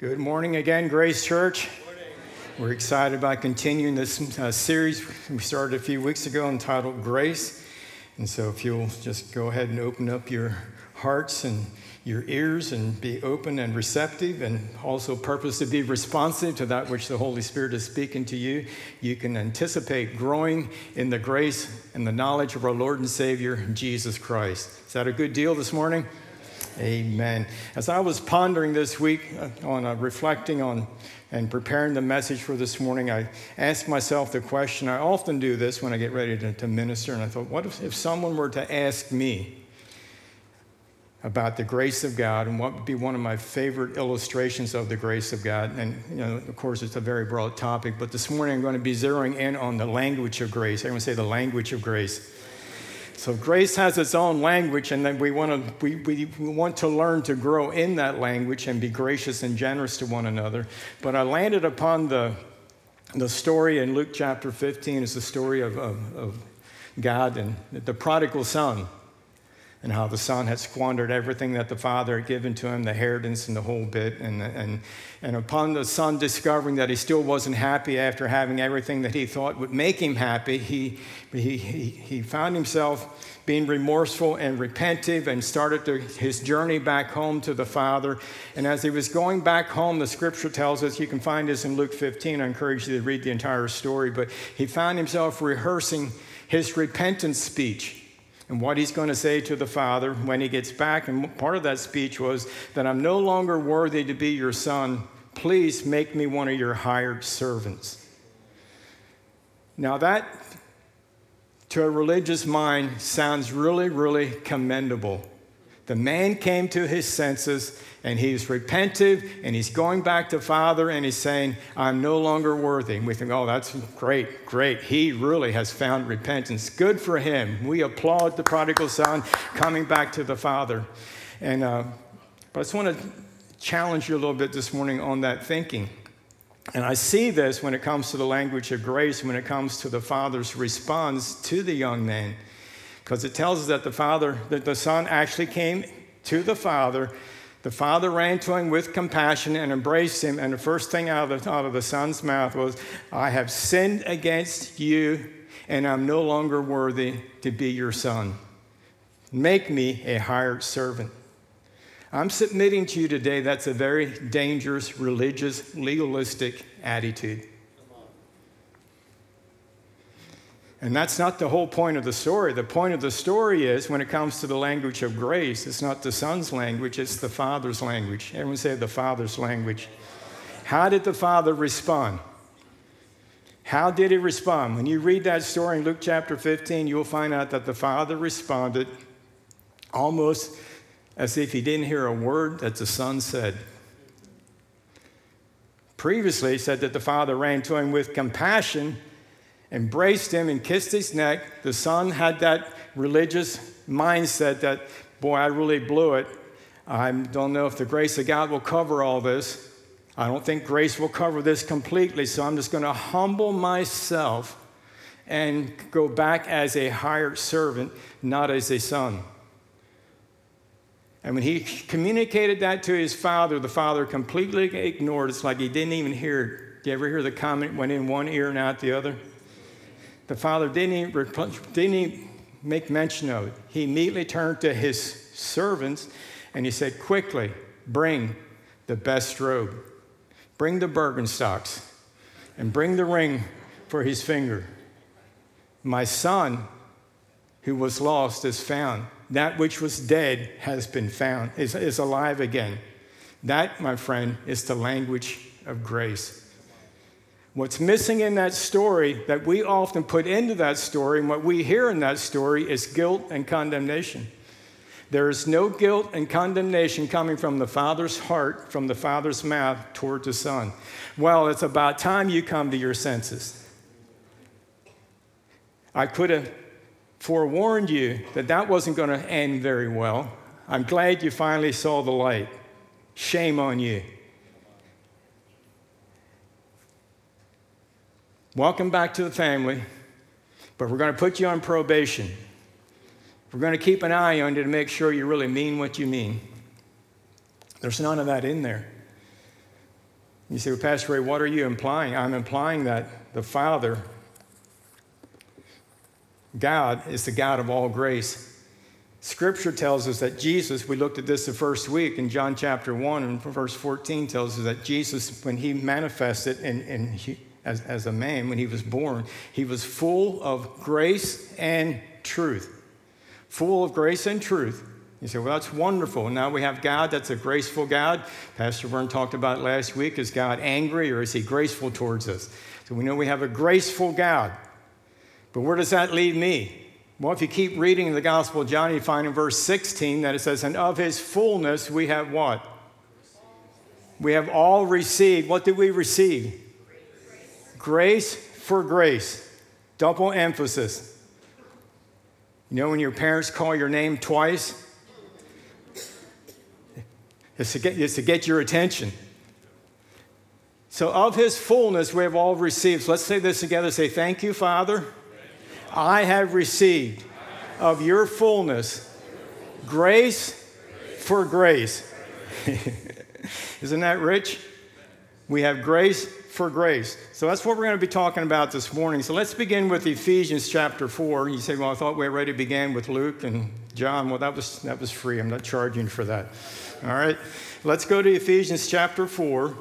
Good morning again, Grace Church. We're excited about continuing this uh, series we started a few weeks ago entitled Grace. And so, if you'll just go ahead and open up your hearts and your ears and be open and receptive, and also purpose to be responsive to that which the Holy Spirit is speaking to you, you can anticipate growing in the grace and the knowledge of our Lord and Savior, Jesus Christ. Is that a good deal this morning? Amen. As I was pondering this week uh, on uh, reflecting on and preparing the message for this morning, I asked myself the question. I often do this when I get ready to, to minister, and I thought, what if, if someone were to ask me about the grace of God and what would be one of my favorite illustrations of the grace of God? And, you know, of course, it's a very broad topic, but this morning I'm going to be zeroing in on the language of grace. Everyone say the language of grace. So grace has its own language, and then we want to we, we, want to learn to grow in that language and be gracious and generous to one another. But I landed upon the the story in Luke chapter 15 is the story of, of, of God and the prodigal son and how the son had squandered everything that the father had given to him, the inheritance and the whole bit. And, and, and upon the son discovering that he still wasn't happy after having everything that he thought would make him happy, he, he, he, found himself being remorseful and repentive and started to, his journey back home to the father. And as he was going back home, the scripture tells us, you can find this in Luke 15. I encourage you to read the entire story, but he found himself rehearsing his repentance speech and what he's going to say to the Father when he gets back. And part of that speech was that I'm no longer worthy to be your son. Please make me one of your hired servants. Now, that to a religious mind sounds really, really commendable. The man came to his senses and he's repentive and he's going back to Father and he's saying, I'm no longer worthy. And we think, oh, that's great, great. He really has found repentance. Good for him. We applaud the prodigal son coming back to the Father. And, uh, but I just want to challenge you a little bit this morning on that thinking. And I see this when it comes to the language of grace, when it comes to the Father's response to the young man because it tells us that the father, that the son actually came to the father. The father ran to him with compassion and embraced him. And the first thing out of the, out of the son's mouth was, I have sinned against you, and I'm no longer worthy to be your son. Make me a hired servant. I'm submitting to you today that's a very dangerous, religious, legalistic attitude. And that's not the whole point of the story. The point of the story is when it comes to the language of grace, it's not the son's language, it's the father's language. Everyone say the father's language. How did the father respond? How did he respond? When you read that story in Luke chapter 15, you'll find out that the father responded almost as if he didn't hear a word that the son said. Previously, he said that the father ran to him with compassion embraced him and kissed his neck. The son had that religious mindset that, boy, I really blew it. I don't know if the grace of God will cover all this. I don't think grace will cover this completely, so I'm just going to humble myself and go back as a hired servant, not as a son. And when he communicated that to his father, the father completely ignored it. It's like he didn't even hear it. Do you ever hear the comment went in one ear and out the other? The father didn't even, didn't make mention of it. He immediately turned to his servants and he said, Quickly, bring the best robe, bring the Birkenstocks, and bring the ring for his finger. My son, who was lost, is found. That which was dead has been found, is, is alive again. That, my friend, is the language of grace. What's missing in that story that we often put into that story and what we hear in that story is guilt and condemnation. There is no guilt and condemnation coming from the Father's heart, from the Father's mouth toward the Son. Well, it's about time you come to your senses. I could have forewarned you that that wasn't going to end very well. I'm glad you finally saw the light. Shame on you. Welcome back to the family, but we're going to put you on probation. We're going to keep an eye on you to make sure you really mean what you mean. There's none of that in there. You say, well, Pastor Ray, what are you implying? I'm implying that the Father, God, is the God of all grace. Scripture tells us that Jesus, we looked at this the first week in John chapter 1 and verse 14 tells us that Jesus, when he manifested in, in he, as, as a man, when he was born, he was full of grace and truth. Full of grace and truth. You say, well, that's wonderful. Now we have God that's a graceful God. Pastor Vern talked about last week. Is God angry or is he graceful towards us? So we know we have a graceful God. But where does that leave me? Well, if you keep reading the Gospel of John, you find in verse 16 that it says, And of his fullness we have what? We have all received. What did we receive? Grace, for grace. Double emphasis. You know when your parents call your name twice? It's to get, it's to get your attention. So, of his fullness we have all received. So let's say this together. Say, Thank you, Father. I have received of your fullness grace for grace. Isn't that rich? We have grace for grace. So that's what we're going to be talking about this morning. So let's begin with Ephesians chapter 4. You say, well, I thought we already began with Luke and John. Well, that was, that was free. I'm not charging for that. All right. Let's go to Ephesians chapter 4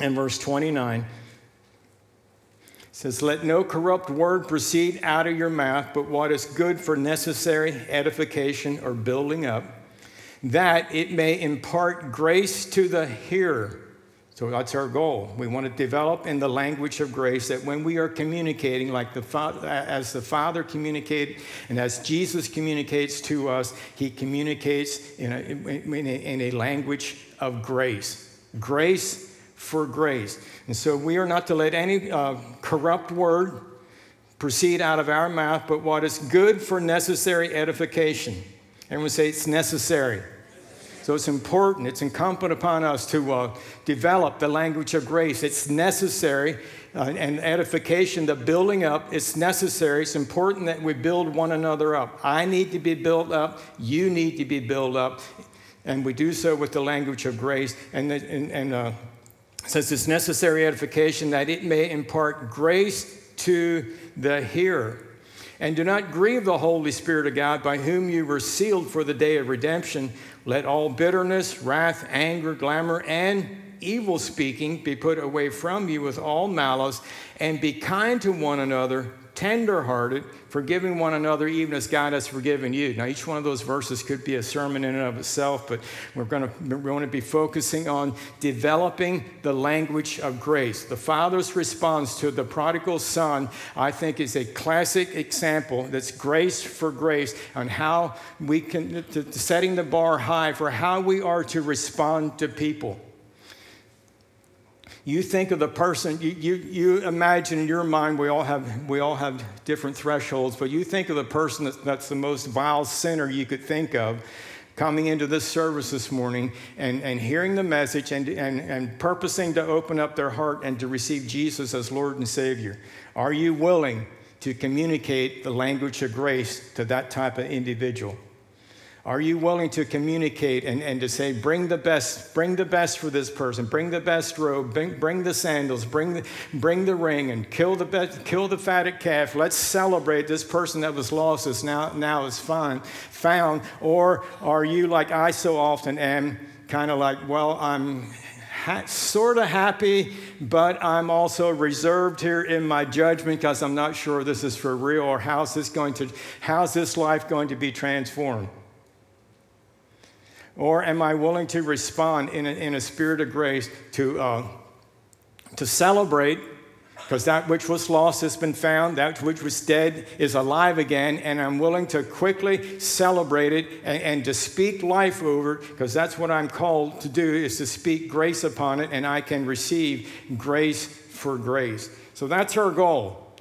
and verse 29 says, Let no corrupt word proceed out of your mouth, but what is good for necessary edification or building up, that it may impart grace to the hearer. So that's our goal. We want to develop in the language of grace that when we are communicating, like the Father, as the Father communicated and as Jesus communicates to us, He communicates in a, in a, in a language of grace. Grace for grace. And so we are not to let any uh, corrupt word proceed out of our mouth, but what is good for necessary edification. Everyone say it's necessary. So it's important, it's incumbent upon us to uh, develop the language of grace. It's necessary, uh, and edification, the building up, it's necessary. It's important that we build one another up. I need to be built up, you need to be built up, and we do so with the language of grace. And, and, and uh, it's necessary edification that it may impart grace to the hearer. And do not grieve the Holy Spirit of God, by whom you were sealed for the day of redemption. Let all bitterness, wrath, anger, glamour, and evil speaking be put away from you with all malice, and be kind to one another, tenderhearted, forgiving one another even as God has forgiven you. Now, each one of those verses could be a sermon in and of itself, but we're going to, we're going to be focusing on developing the language of grace. The Father's response to the prodigal son, I think, is a classic example that's grace for grace on how we can, to, setting the bar high for how we are to respond to people. You think of the person, you, you, you imagine in your mind, we all, have, we all have different thresholds, but you think of the person that's, that's the most vile sinner you could think of coming into this service this morning and, and hearing the message and, and, and purposing to open up their heart and to receive Jesus as Lord and Savior. Are you willing to communicate the language of grace to that type of individual? Are you willing to communicate and, and to say, bring the best, bring the best for this person, bring the best robe, bring, bring the sandals, bring the, bring the ring, and kill the, best, kill the fatted calf. Let's celebrate this person that was lost is now, now is fine, found. Or are you, like I so often am, kind of like, well, I'm ha- sort of happy, but I'm also reserved here in my judgment because I'm not sure this is for real or how's this going to, how's this life going to be transformed? Or am I willing to respond in a, in a spirit of grace to, uh, to celebrate? Because that which was lost has been found, that which was dead is alive again, and I'm willing to quickly celebrate it and, and to speak life over it, because that's what I'm called to do, is to speak grace upon it, and I can receive grace for grace. So that's our goal.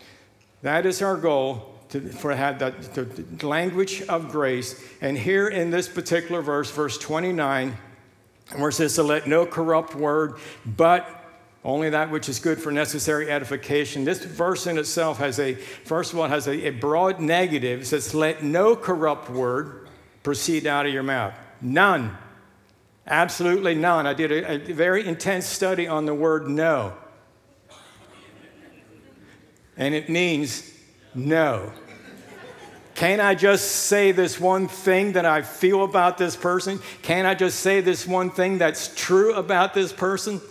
That is our goal to, for have that the language of grace. And here in this particular verse, verse 29, where it says to let no corrupt word, but only that which is good for necessary edification. This verse in itself has a, first of all, has a, a broad negative. It says, let no corrupt word proceed out of your mouth. None Absolutely none. I did a, a very intense study on the word no. And it means no. Can't I just say this one thing that I feel about this person? Can't I just say this one thing that's true about this person?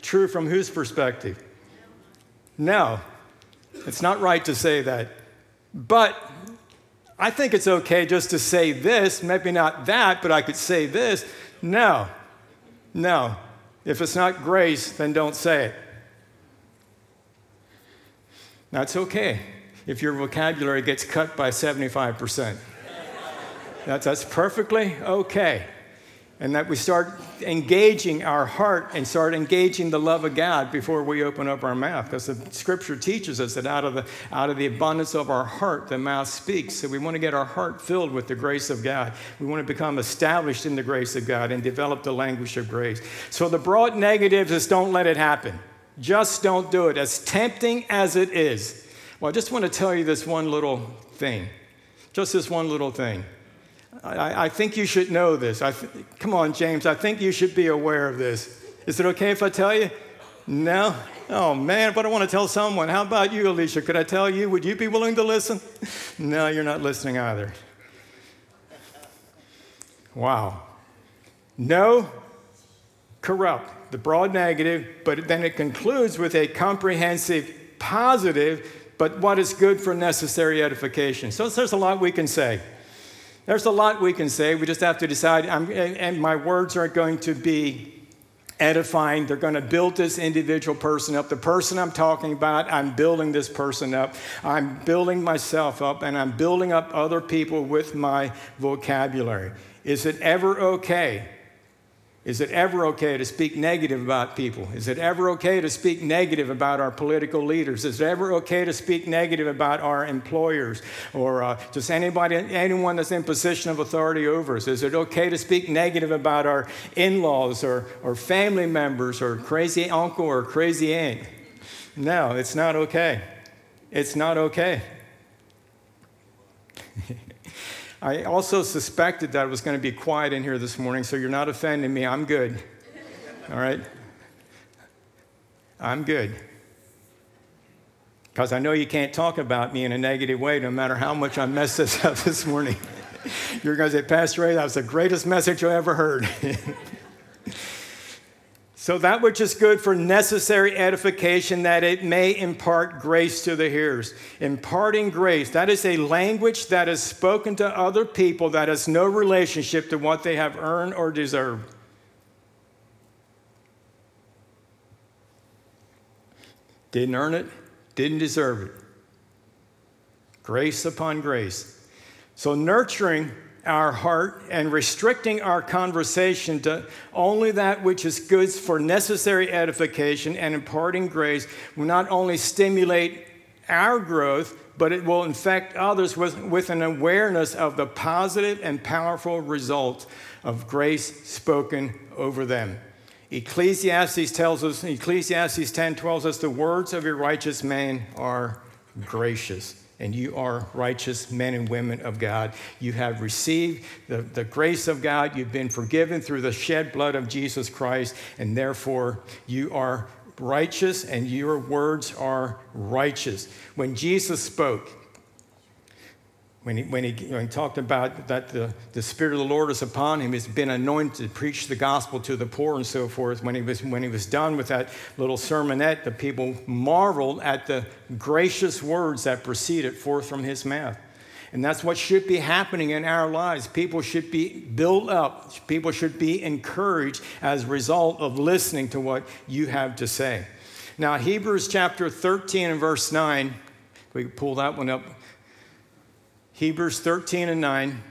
True from whose perspective? No, it's not right to say that. But I think it's okay just to say this, maybe not that, but I could say this. No, no. If it's not grace, then don't say it. That's okay if your vocabulary gets cut by 75%. That's, that's perfectly okay. And that we start engaging our heart and start engaging the love of God before we open up our mouth. Because the scripture teaches us that out of, the, out of the abundance of our heart, the mouth speaks. So we want to get our heart filled with the grace of God. We want to become established in the grace of God and develop the language of grace. So the broad negatives is don't let it happen. Just don't do it. As tempting as it is. Well, I just want to tell you this one little thing. Just this one little thing. I, I think you should know this. Th- come on, James. I think you should be aware of this. Is it okay if I tell you? No? Oh, man, but I want to tell someone. How about you, Alicia? Could I tell you? Would you be willing to listen? no, you're not listening either. Wow. No, corrupt, the broad negative, but then it concludes with a comprehensive positive but what is good for necessary edification. So there's a lot we can say. There's a lot we can say. We just have to decide, I'm, and my words aren't going to be edifying. They're going to build this individual person up. The person I'm talking about, I'm building this person up. I'm building myself up, and I'm building up other people with my vocabulary. Is it ever okay is it ever okay to speak negative about people? Is it ever okay to speak negative about our political leaders? Is it ever okay to speak negative about our employers or uh, just anybody, anyone that's in position of authority over us? Is it okay to speak negative about our in-laws or, or family members or crazy uncle or crazy aunt? No, it's not okay. It's not okay. I also suspected that I was going to be quiet in here this morning, so you're not offending me. I'm good. All right? I'm good. Because I know you can't talk about me in a negative way no matter how much I mess this up this morning. You're going to say, Pastor Ray, that was the greatest message I ever heard. So that which is good for necessary edification, that it may impart grace to the hearers. Imparting grace, that is a language that is spoken to other people that has no relationship to what they have earned or deserved. Didn't earn it, didn't deserve it. Grace upon grace. So nurturing our heart and restricting our conversation to only that which is good for necessary edification and imparting grace will not only stimulate our growth, but it will infect others with, with an awareness of the positive and powerful result of grace spoken over them. Ecclesiastes tells us, Ecclesiastes 10 tells us, the words of a righteous man are gracious and you are righteous men and women of God. You have received the, the grace of God. You've been forgiven through the shed blood of Jesus Christ, and therefore you are righteous and your words are righteous. When Jesus spoke, when he, when, he, when he talked about that the, the Spirit of the Lord is upon him, he's been anointed to preach the gospel to the poor and so forth. When he, was, when he was done with that little sermonette, the people marveled at the gracious words that proceeded forth from his mouth. And that's what should be happening in our lives. People should be built up, people should be encouraged as a result of listening to what you have to say. Now, Hebrews chapter 13 and verse 9, we pull that one up Hebrews 13 and 9.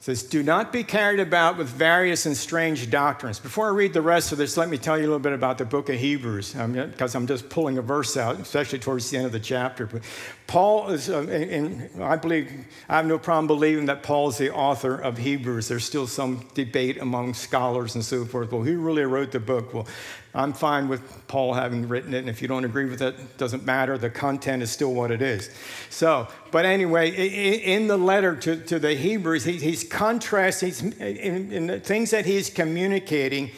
says, Do not be carried about with various and strange doctrines. Before I read the rest of this, let me tell you a little bit about the book of Hebrews, because I'm just pulling a verse out, especially towards the end of the chapter. But Paul is, uh, and, I believe, I have no problem believing that Paul is the author of Hebrews. There's still some debate among scholars and so forth. Well, who really wrote the book? Well, I'm fine with Paul having written it, and if you don't agree with it, it doesn't matter. The content is still what it is. So, but anyway, in the letter to, to the Hebrews, he, he's contrasting, he's, in, in the things that he's communicating,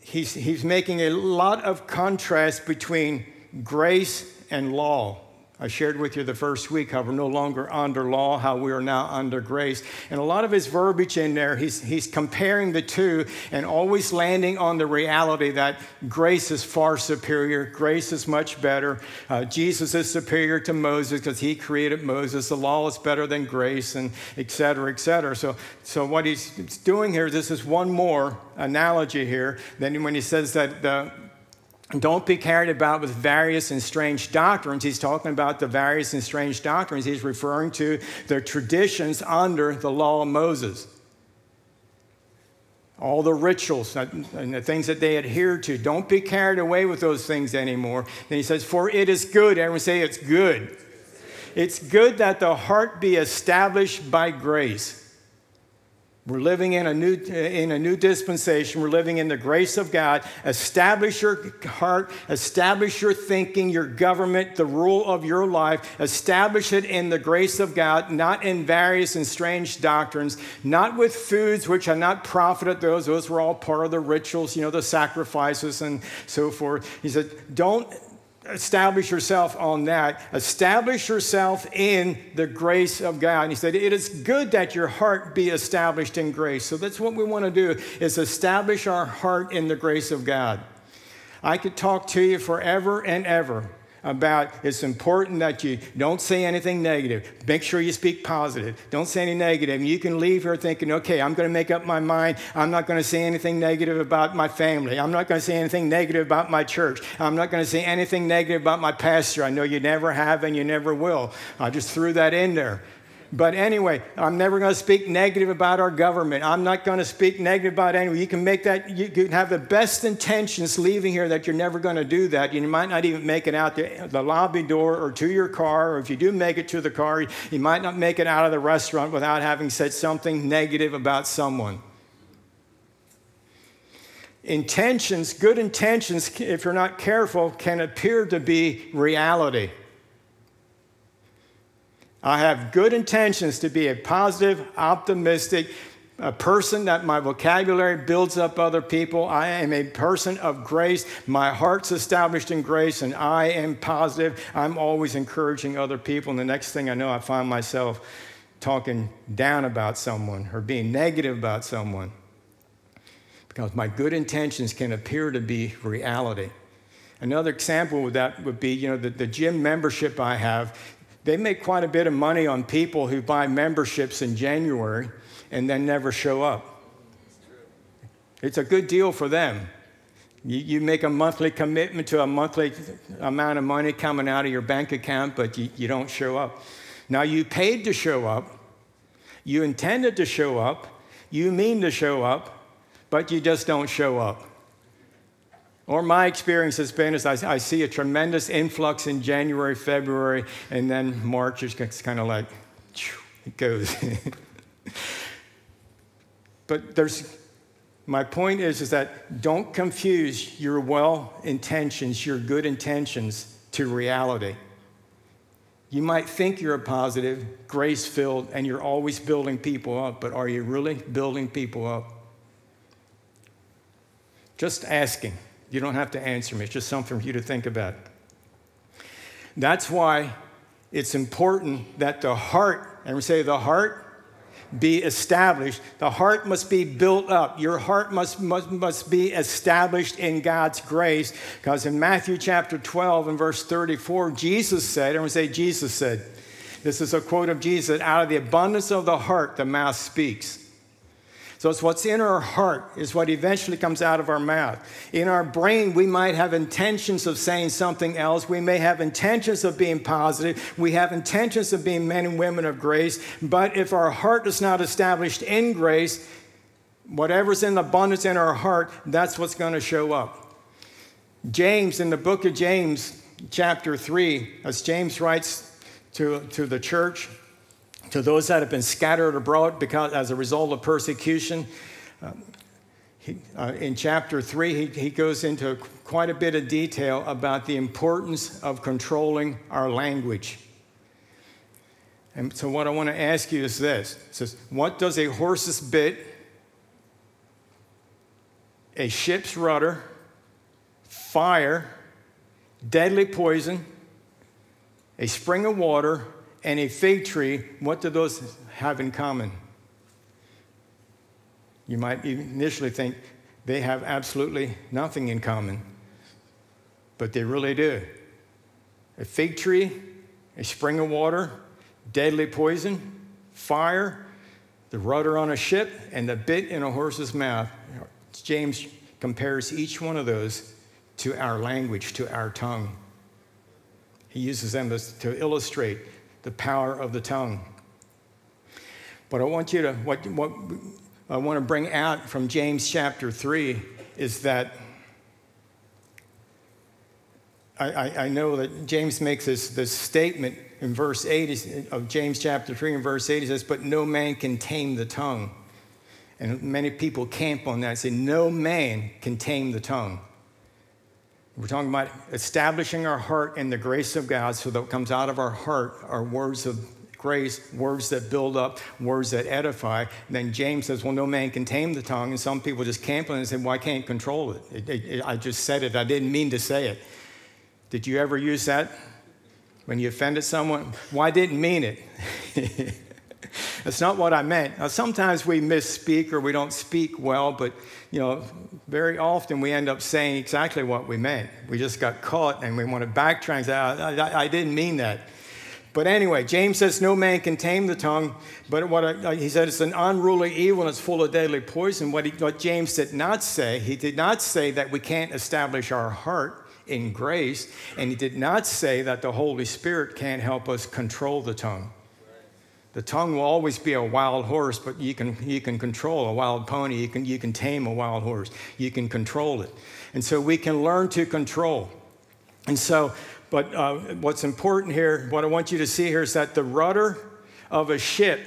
he's, he's making a lot of contrast between grace and law. I shared with you the first week how we're no longer under law, how we are now under grace. And a lot of his verbiage in there, he's, he's comparing the two and always landing on the reality that grace is far superior, grace is much better. Uh, Jesus is superior to Moses because he created Moses. The law is better than grace, and et cetera, et cetera. So, so what he's doing here, this is one more analogy here. Then when he says that the don't be carried about with various and strange doctrines. He's talking about the various and strange doctrines. He's referring to the traditions under the law of Moses. All the rituals and the things that they adhere to. Don't be carried away with those things anymore. Then he says, For it is good. Everyone say it's good. It's good that the heart be established by grace. We're living in a, new, in a new dispensation. We're living in the grace of God. Establish your heart, establish your thinking, your government, the rule of your life. Establish it in the grace of God, not in various and strange doctrines, not with foods which are not profited. Those, those were all part of the rituals, you know, the sacrifices and so forth. He said, don't establish yourself on that. Establish yourself in the grace of God. And he said, It is good that your heart be established in grace. So that's what we want to do is establish our heart in the grace of God. I could talk to you forever and ever about it's important that you don't say anything negative. Make sure you speak positive. Don't say any negative. You can leave here thinking, okay, I'm going to make up my mind. I'm not going to say anything negative about my family. I'm not going to say anything negative about my church. I'm not going to say anything negative about my pastor. I know you never have and you never will. I just threw that in there. But anyway, I'm never going to speak negative about our government. I'm not going to speak negative about anyone. You can make that, you can have the best intentions leaving here that you're never going to do that. You might not even make it out the, the lobby door or to your car, or if you do make it to the car, you might not make it out of the restaurant without having said something negative about someone. Intentions, good intentions, if you're not careful, can appear to be reality. I have good intentions to be a positive, optimistic, a person that my vocabulary builds up other people. I am a person of grace. My heart's established in grace, and I am positive. I'm always encouraging other people. And the next thing I know, I find myself talking down about someone or being negative about someone because my good intentions can appear to be reality. Another example of that would be, you know, the, the gym membership I have they make quite a bit of money on people who buy memberships in January and then never show up. It's a good deal for them. You, you, make a monthly commitment to a monthly amount of money coming out of your bank account, but you, you don't show up. Now, you paid to show up, you intended to show up, you mean to show up, but you just don't show up. Or my experience has been is I, I see a tremendous influx in January, February, and then March is kind of like, it goes. but there's, my point is, is that don't confuse your well intentions, your good intentions, to reality. You might think you're a positive, grace filled, and you're always building people up, but are you really building people up? Just asking. You don't have to answer me, it's just something for you to think about. That's why it's important that the heart, and we say the heart, be established. The heart must be built up. Your heart must, must, must be established in God's grace. Because in Matthew chapter 12 and verse 34, Jesus said, and we say, Jesus said, this is a quote of Jesus, out of the abundance of the heart, the mouth speaks. So it's what's in our heart is what eventually comes out of our mouth. In our brain, we might have intentions of saying something else. We may have intentions of being positive. We have intentions of being men and women of grace. But if our heart is not established in grace, whatever's in abundance in our heart, that's what's going to show up. James, in the book of James, chapter 3, as James writes to, to the church, to those that have been scattered abroad because, as a result of persecution, uh, he, uh, in chapter 3, he, he goes into quite a bit of detail about the importance of controlling our language. And so, what I want to ask you is this it says, What does a horse's bit, a ship's rudder, fire, deadly poison, a spring of water, and a fig tree, what do those have in common? You might initially think they have absolutely nothing in common, but they really do. A fig tree, a spring of water, deadly poison, fire, the rudder on a ship, and the bit in a horse's mouth. James compares each one of those to our language, to our tongue. He uses them to illustrate the power of the tongue. But I want you to, what, what I want to bring out from James chapter 3 is that I, I, know that James makes this, this statement in verse 8 of James chapter 3 and verse 8. He says, But no man can tame the tongue. And many people camp on that and say, No man can tame the tongue. We're talking about establishing our heart in the grace of God so that what comes out of our heart are words of grace, words that build up, words that edify. And then James says, Well, no man can tame the tongue. And some people just camp on it and say, Well, I can't control it. It, it, it. I just said it. I didn't mean to say it. Did you ever use that when you offended someone? Well, I didn't mean it. That's not what I meant. Now, sometimes we misspeak or we don't speak well, but you know, very often we end up saying exactly what we meant. We just got caught and we want to backtrack I, I, I didn't mean that. But anyway, James says no man can tame the tongue, but what I, he said it's an unruly evil and it's full of deadly poison. What, he, what James did not say, he did not say that we can't establish our heart in grace, and he did not say that the Holy Spirit can't help us control the tongue. The tongue will always be a wild horse, but you can, you can control a wild pony. You can, you can tame a wild horse. You can control it. And so we can learn to control. And so, but uh, what's important here, what I want you to see here is that the rudder of a ship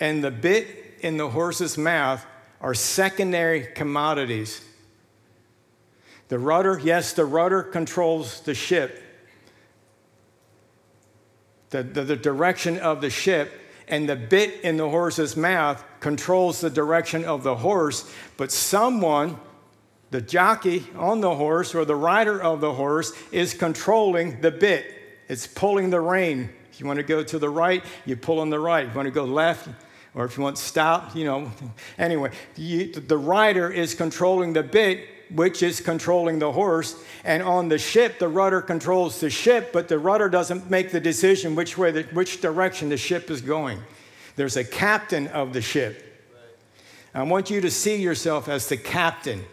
and the bit in the horse's mouth are secondary commodities. The rudder, yes, the rudder controls the ship, the, the, the, direction of the ship, and the bit in the horse's mouth controls the direction of the horse. But someone, the jockey on the horse or the rider of the horse, is controlling the bit. It's pulling the rein. If you want to go to the right, you pull on the right. If you want to go left, or if you want to stop, you know. Anyway, you, the rider is controlling the bit which is controlling the horse. And on the ship, the rudder controls the ship, but the rudder doesn't make the decision which way, the, which direction the ship is going. There's a captain of the ship. I want you to see yourself as the captain,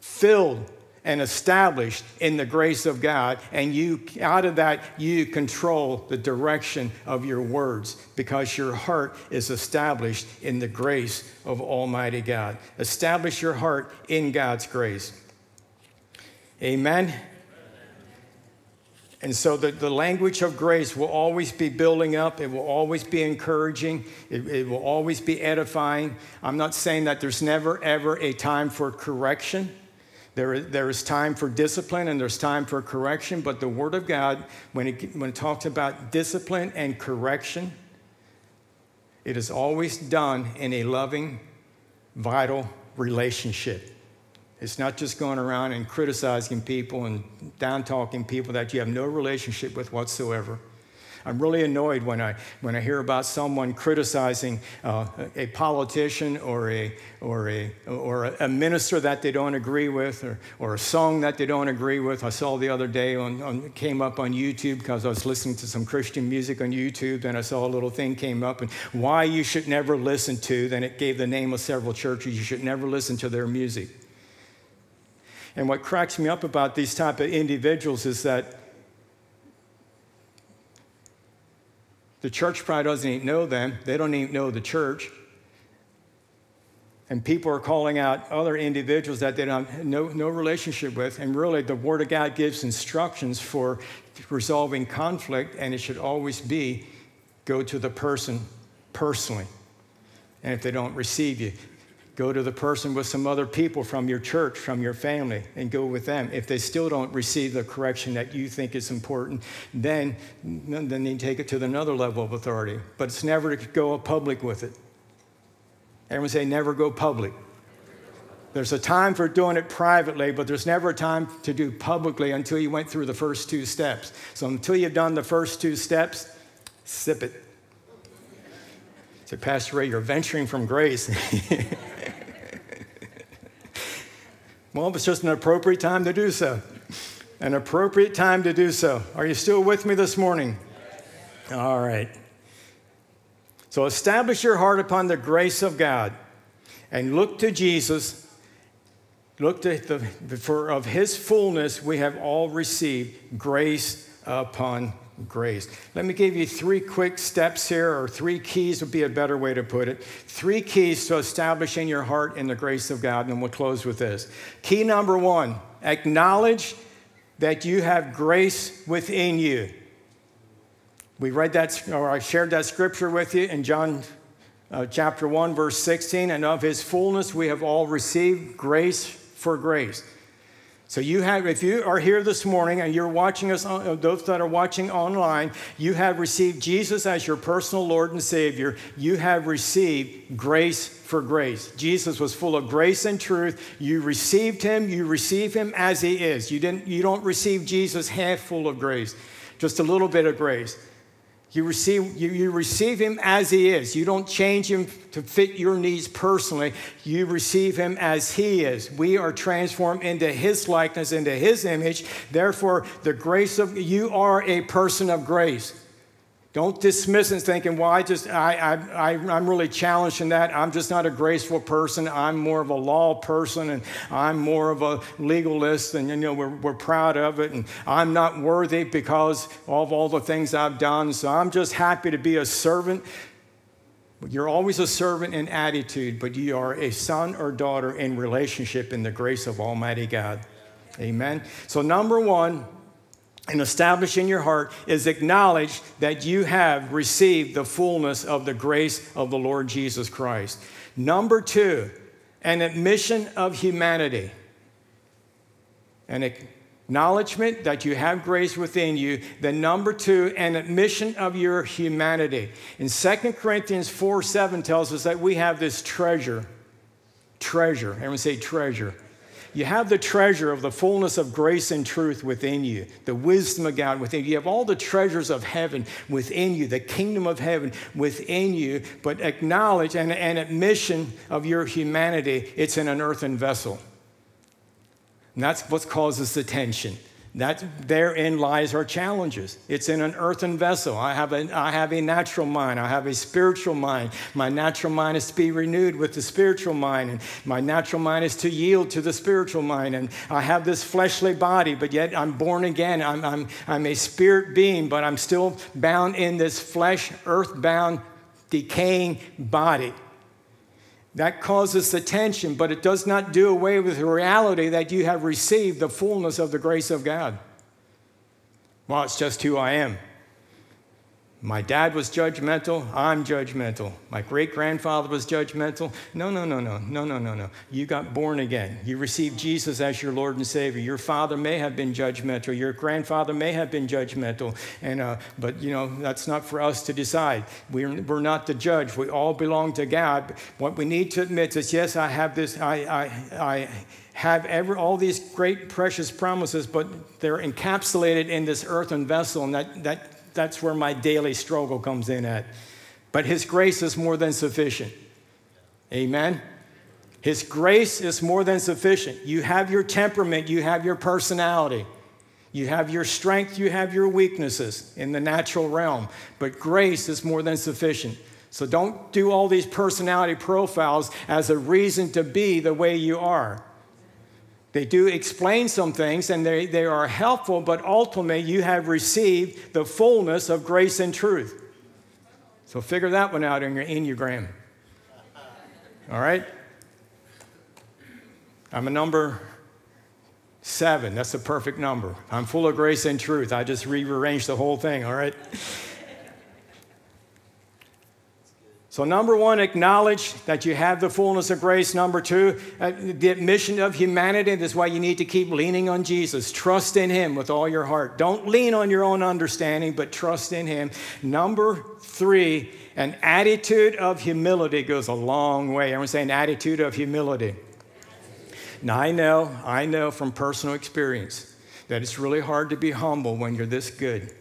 filled and established in the grace of God. And you, out of that, you control the direction of your words because your heart is established in the grace of Almighty God. Establish your heart in God's grace. Amen. And so the, the language of grace will always be building up. It will always be encouraging. It, it will always be edifying. I'm not saying that there's never, ever a time for correction. There is, there is time for discipline and there's time for correction, but the Word of God, when it, when it talks about discipline and correction, it is always done in a loving, vital relationship. It's not just going around and criticizing people and down talking people that you have no relationship with whatsoever. I'm really annoyed when I, when I hear about someone criticizing uh, a politician or a, or, a, or a minister that they don't agree with or, or a song that they don't agree with. I saw the other day, on, on came up on YouTube because I was listening to some Christian music on YouTube, and I saw a little thing came up, and why you should never listen to, then it gave the name of several churches. You should never listen to their music. And what cracks me up about these type of individuals is that The church probably doesn't even know them. They don't even know the church. and people are calling out other individuals that they don't have no, no relationship with. And really, the Word of God gives instructions for resolving conflict, and it should always be go to the person personally. And if they don't receive you, go to the person with some other people from your church, from your family, and go with them. If they still don't receive the correction that you think is important, then, then you take it to another level of authority. But it's never to go public with it. Everyone say, never go public. There's a time for doing it privately, but there's never a time to do publicly until you went through the first two steps. So until you've done the first two steps, sip it. Say, Pastor Ray, you're venturing from grace. well, it's just an appropriate time to do so. An appropriate time to do so. Are you still with me this morning? All right. So establish your heart upon the grace of God and look to Jesus. Look to the, for of his fullness we have all received grace upon grace. Let me give you three quick steps here, or three keys would be a better way to put it. Three keys to establishing your heart in the grace of God, and we'll close with this. Key number one acknowledge that you have grace within you. We read that, or I shared that scripture with you in John uh, chapter 1, verse 16. And of his fullness we have all received grace for grace. So you have, if you are here this morning and you're watching us, uh, those that are watching online, you have received Jesus as your personal Lord and Savior. You have received grace for grace. Jesus was full of grace and truth. You received him. You receive him as he is. You didn't. You don't receive Jesus half full of grace, just a little bit of grace. You receive, you, you receive him as he is. You don't change him to fit your needs personally. You receive him as he is. We are transformed into his likeness, into his image. Therefore, the grace of you are a person of grace. Don't dismiss it thinking, well, I just, I, I, I, I'm really challenged in that. I'm just not a graceful person. I'm more of a law person and I'm more of a legalist and, you know, we're, we're proud of it. And I'm not worthy because of all the things I've done. So I'm just happy to be a servant. You're always a servant in attitude, but you are a son or daughter in relationship in the grace of Almighty God. Amen. So, number one, and establish in your heart is acknowledge that you have received the fullness of the grace of the Lord Jesus Christ. Number two, an admission of humanity. An acknowledgement that you have grace within you. Then, number two, an admission of your humanity. In 2 Corinthians 4 7 tells us that we have this treasure. Treasure. Everyone say treasure you have the treasure of the fullness of grace and truth within you, the wisdom of God within you. You have all the treasures of heaven within you, the kingdom of heaven within you, but acknowledge and an admission of your humanity, it's in an earthen vessel. And that's what causes the tension. That therein lies our challenges. It's in an earthen vessel. I have, a, I have a natural mind. I have a spiritual mind. My natural mind is to be renewed with the spiritual mind, and my natural mind is to yield to the spiritual mind. And I have this fleshly body, but yet I'm born again. I'm, I'm, I'm a spirit being, but I'm still bound in this flesh, earthbound, decaying body. That causes the tension, but it does not do away with the reality that you have received the fullness of the grace of God. Well, it's just who I am. My dad was judgmental. I'm judgmental. My great grandfather was judgmental. No, no, no, no, no, no, no, no. You got born again. You received Jesus as your Lord and Savior. Your father may have been judgmental. Your grandfather may have been judgmental. And, uh, but, you know, that's not for us to decide. We're, we're not the judge. We all belong to God. What we need to admit is yes, I have this, I, I, I, have every, all these great precious promises, but they're encapsulated in this earthen vessel, and that, that that's where my daily struggle comes in at. But His grace is more than sufficient. Amen. His grace is more than sufficient. You have your temperament, you have your personality, you have your strength, you have your weaknesses in the natural realm, but grace is more than sufficient. So don't do all these personality profiles as a reason to be the way you are. They do explain some things and they, they are helpful, but ultimately you have received the fullness of grace and truth. So figure that one out in your Enneagram. All right? I'm a number seven. That's the perfect number. I'm full of grace and truth. I just rearranged the whole thing, all right? So, number one, acknowledge that you have the fullness of grace. Number two, uh, the admission of humanity. This is why you need to keep leaning on Jesus. Trust in Him with all your heart. Don't lean on your own understanding, but trust in Him. Number three, an attitude of humility goes a long way. Everyone say an attitude of humility. Now, I know, I know from personal experience that it's really hard to be humble when you're this good.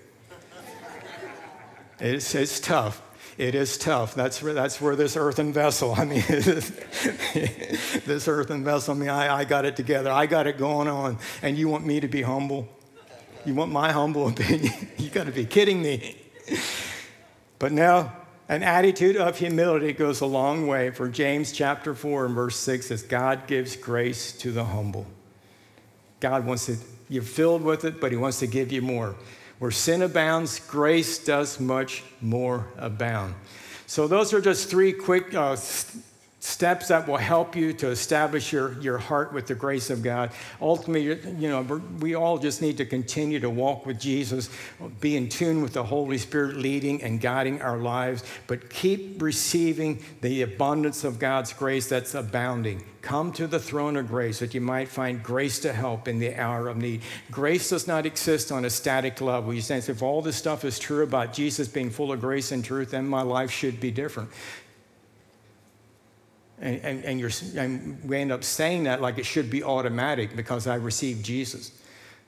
It's, it's tough. It is tough. That's where, that's where this earthen vessel, I mean, this earthen vessel, I mean, I, I got it together. I got it going on. And you want me to be humble? You want my humble opinion? you got to be kidding me. But now, an attitude of humility goes a long way. For James chapter 4 and verse 6 says, God gives grace to the humble. God wants to, you're filled with it, but He wants to give you more. Where sin abounds, grace does much more abound. So, those are just three quick uh, steps that will help you to establish your, your heart with the grace of God. Ultimately, you know, we all just need to continue to walk with Jesus, be in tune with the Holy Spirit leading and guiding our lives, but keep receiving the abundance of God's grace that's abounding. Come to the throne of grace that you might find grace to help in the hour of need. Grace does not exist on a static level. You say, if all this stuff is true about Jesus being full of grace and truth, then my life should be different. And, and, and, you're, and we end up saying that like it should be automatic because I received Jesus.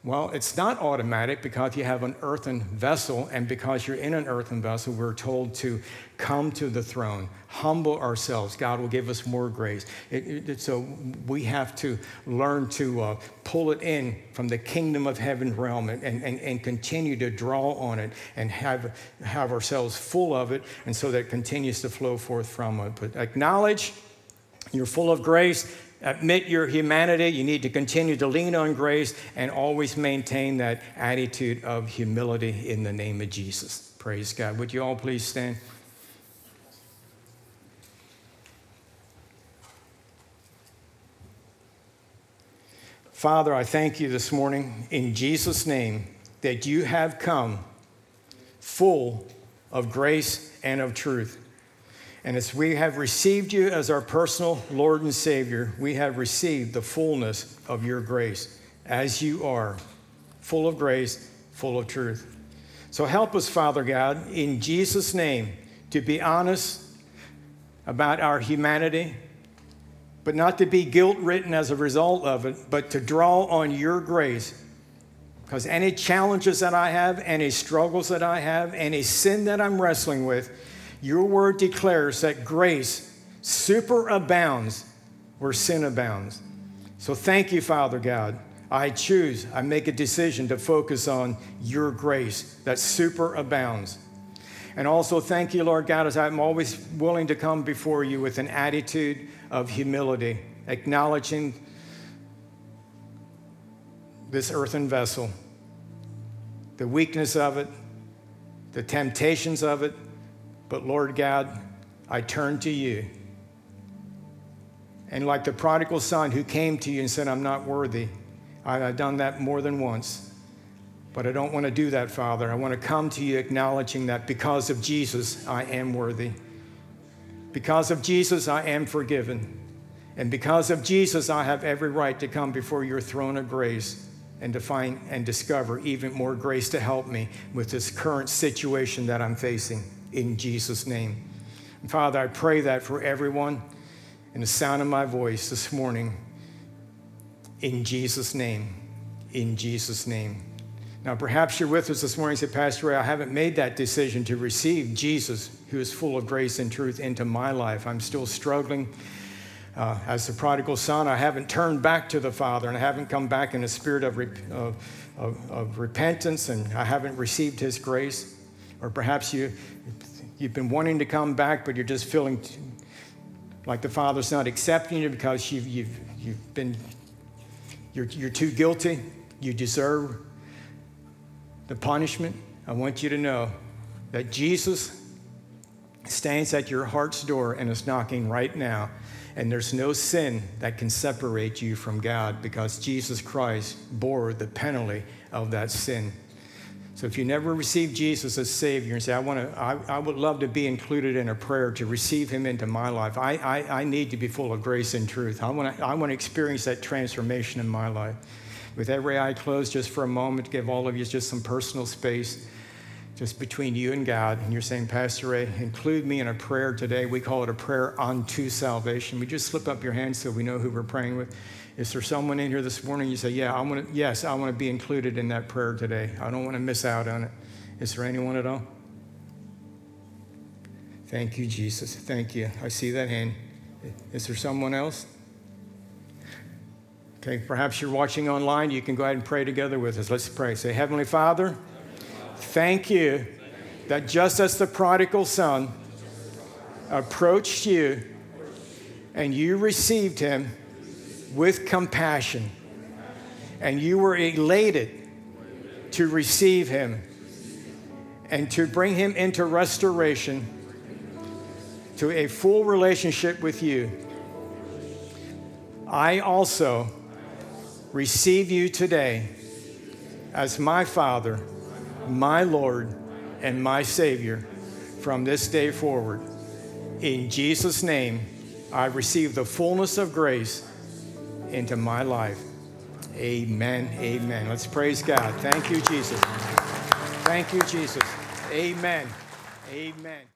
Well, it's not automatic because you have an earthen vessel, and because you're in an earthen vessel, we're told to come to the throne, humble ourselves. God will give us more grace. It, it, so we have to learn to uh, pull it in from the kingdom of heaven realm and, and, and continue to draw on it and have, have ourselves full of it, and so that it continues to flow forth from it. But acknowledge you're full of grace admit your humanity. You need to continue to lean on grace and always maintain that attitude of humility in the name of Jesus. Praise God. Would you all please stand? Father, I thank you this morning in Jesus' name that you have come full of grace and of truth. And as we have received you as our personal Lord and Savior, we have received the fullness of your grace as you are, full of grace, full of truth. So help us, Father God, in Jesus' name, to be honest about our humanity, but not to be guilt ridden as a result of it, but to draw on your grace. Because any challenges that I have, any struggles that I have, any sin that I'm wrestling with, your word declares that grace superabounds where sin abounds. So thank you, Father God. I choose, I make a decision to focus on your grace that superabounds. And also thank you, Lord God, as I'm always willing to come before you with an attitude of humility, acknowledging this earthen vessel, the weakness of it, the temptations of it, but Lord God, I turn to you. And like the prodigal son who came to you and said, I'm not worthy, I've done that more than once. But I don't want to do that, Father. I want to come to you acknowledging that because of Jesus, I am worthy. Because of Jesus, I am forgiven. And because of Jesus, I have every right to come before your throne of grace and to find and discover even more grace to help me with this current situation that I'm facing in Jesus' name. And Father, I pray that for everyone in the sound of my voice this morning, in Jesus' name. In Jesus' name. Now, perhaps you're with us this morning and say, Pastor Ray, I haven't made that decision to receive Jesus, who is full of grace and truth, into my life. I'm still struggling. Uh, as the prodigal son, I haven't turned back to the Father and I haven't come back in a spirit of, of, of, of repentance and I haven't received His grace. Or perhaps you, you've been wanting to come back, but you're just feeling like the Father's not accepting you because you've, you've, you've been, you're, you're too guilty. You deserve the punishment. I want you to know that Jesus stands at your heart's door and is knocking right now. And there's no sin that can separate you from God because Jesus Christ bore the penalty of that sin. So if you never received Jesus as Savior and say, I, want to, I, I would love to be included in a prayer to receive Him into my life, I, I, I need to be full of grace and truth. I want, to, I want to experience that transformation in my life. With every eye closed, just for a moment, give all of you just some personal space just between you and God. And you're saying, Pastor Ray, include me in a prayer today. We call it a prayer unto salvation. We just slip up your hand so we know who we're praying with. Is there someone in here this morning you say, Yeah, I want to, yes, I want to be included in that prayer today. I don't want to miss out on it. Is there anyone at all? Thank you, Jesus. Thank you. I see that hand. Is there someone else? Okay, perhaps you're watching online. You can go ahead and pray together with us. Let's pray. Say, Heavenly Father, thank you that just as the prodigal son approached you and you received him with compassion, and you were elated to receive him and to bring him into restoration, to a full relationship with you. I also receive you today as my Father, my Lord, and my Savior from this day forward. In Jesus' name, I receive the fullness of grace into my life. Amen. Amen. Let's praise God. Thank you, Jesus. Thank you, Jesus. Amen. Amen.